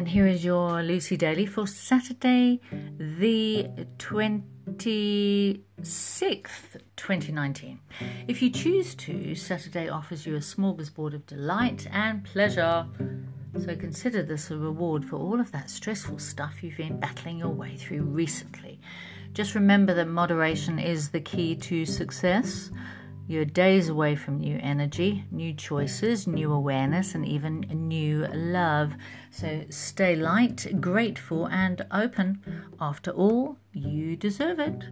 And here is your Lucy Daily for Saturday, the 26th, 2019. If you choose to, Saturday offers you a smorgasbord of delight and pleasure. So consider this a reward for all of that stressful stuff you've been battling your way through recently. Just remember that moderation is the key to success. You're days away from new energy, new choices, new awareness, and even new love. So stay light, grateful, and open. After all, you deserve it.